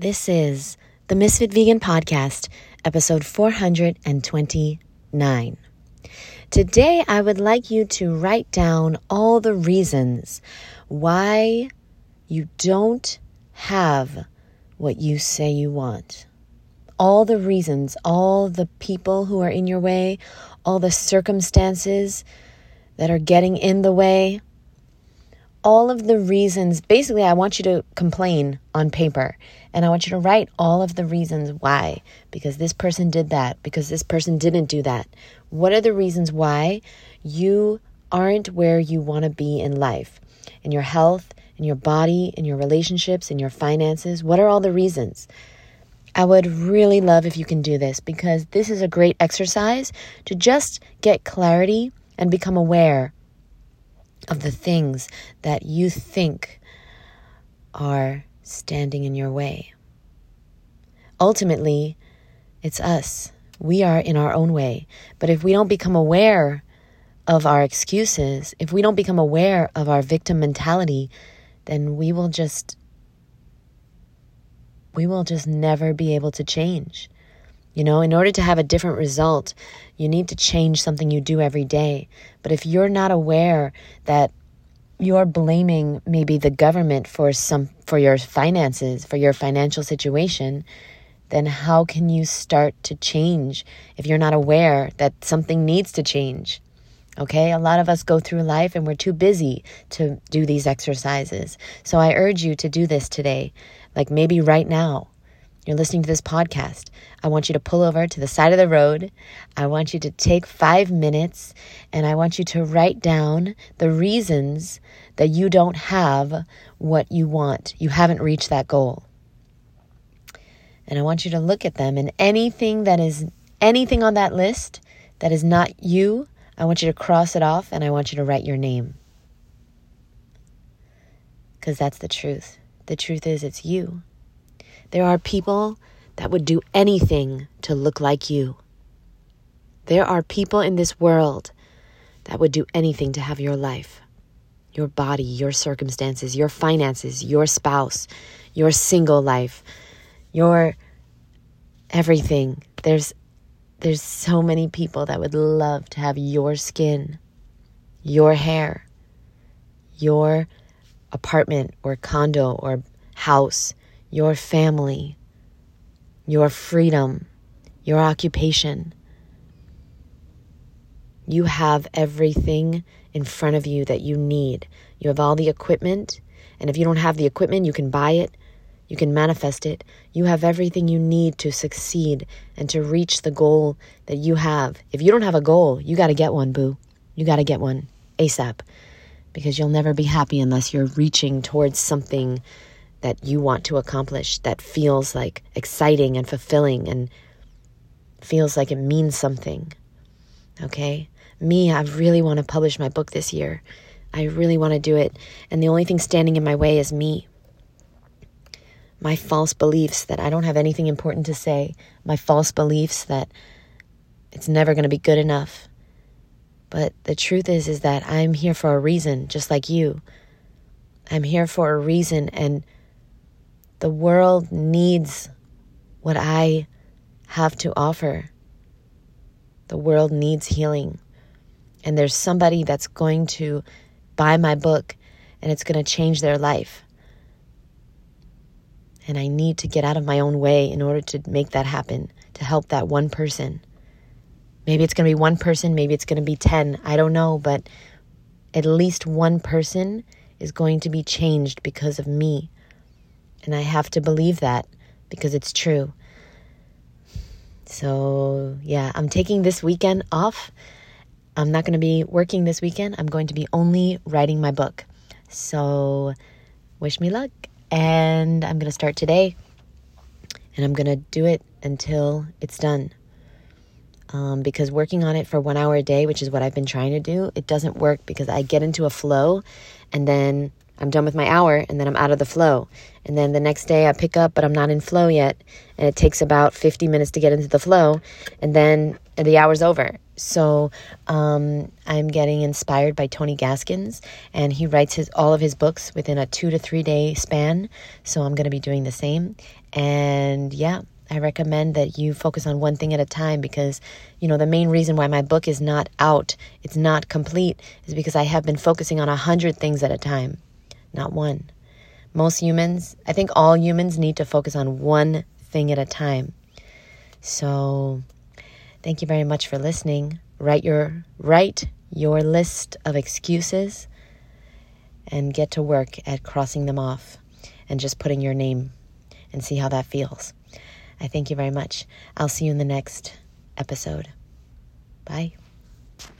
This is the Misfit Vegan Podcast, episode 429. Today, I would like you to write down all the reasons why you don't have what you say you want. All the reasons, all the people who are in your way, all the circumstances that are getting in the way, all of the reasons. Basically, I want you to complain on paper and I want you to write all of the reasons why. Because this person did that, because this person didn't do that. What are the reasons why you aren't where you want to be in life, in your health, in your body, in your relationships, in your finances? What are all the reasons? I would really love if you can do this because this is a great exercise to just get clarity and become aware of the things that you think are standing in your way. Ultimately, it's us. We are in our own way. But if we don't become aware of our excuses, if we don't become aware of our victim mentality, then we will just we will just never be able to change. You know, in order to have a different result, you need to change something you do every day. But if you're not aware that you're blaming maybe the government for some for your finances, for your financial situation, then how can you start to change if you're not aware that something needs to change? Okay, a lot of us go through life and we're too busy to do these exercises. So I urge you to do this today, like maybe right now you're listening to this podcast, I want you to pull over to the side of the road. I want you to take five minutes and I want you to write down the reasons that you don't have what you want. You haven't reached that goal. And I want you to look at them and anything that is anything on that list that is not you, I want you to cross it off and I want you to write your name. Because that's the truth. The truth is, it's you. There are people that would do anything to look like you. There are people in this world that would do anything to have your life, your body, your circumstances, your finances, your spouse, your single life, your everything. There's there's so many people that would love to have your skin, your hair, your apartment or condo or house, your family, your freedom, your occupation. You have everything in front of you that you need. You have all the equipment, and if you don't have the equipment, you can buy it, you can manifest it. You have everything you need to succeed and to reach the goal that you have. If you don't have a goal, you got to get one, boo. You got to get one ASAP because you'll never be happy unless you're reaching towards something that you want to accomplish that feels like exciting and fulfilling and feels like it means something. Okay? Me, I really want to publish my book this year. I really want to do it. And the only thing standing in my way is me. My false beliefs that I don't have anything important to say, my false beliefs that it's never going to be good enough. But the truth is is that I'm here for a reason, just like you. I'm here for a reason and the world needs what I have to offer. The world needs healing. And there's somebody that's going to buy my book and it's going to change their life. And I need to get out of my own way in order to make that happen, to help that one person. Maybe it's going to be one person, maybe it's going to be 10. I don't know, but at least one person is going to be changed because of me. And I have to believe that because it's true. So, yeah, I'm taking this weekend off. I'm not going to be working this weekend. I'm going to be only writing my book. So, wish me luck. And I'm going to start today. And I'm going to do it until it's done. Um, because working on it for one hour a day, which is what I've been trying to do, it doesn't work because I get into a flow and then I'm done with my hour and then I'm out of the flow. And then the next day I pick up, but I'm not in flow yet. And it takes about 50 minutes to get into the flow. And then the hour's over. So um, I'm getting inspired by Tony Gaskins, and he writes his all of his books within a two to three day span. So I'm going to be doing the same. And yeah, I recommend that you focus on one thing at a time because, you know, the main reason why my book is not out, it's not complete, is because I have been focusing on a hundred things at a time, not one. Most humans, I think all humans need to focus on one thing at a time. So, thank you very much for listening. Write your write your list of excuses and get to work at crossing them off and just putting your name and see how that feels. I thank you very much. I'll see you in the next episode. Bye.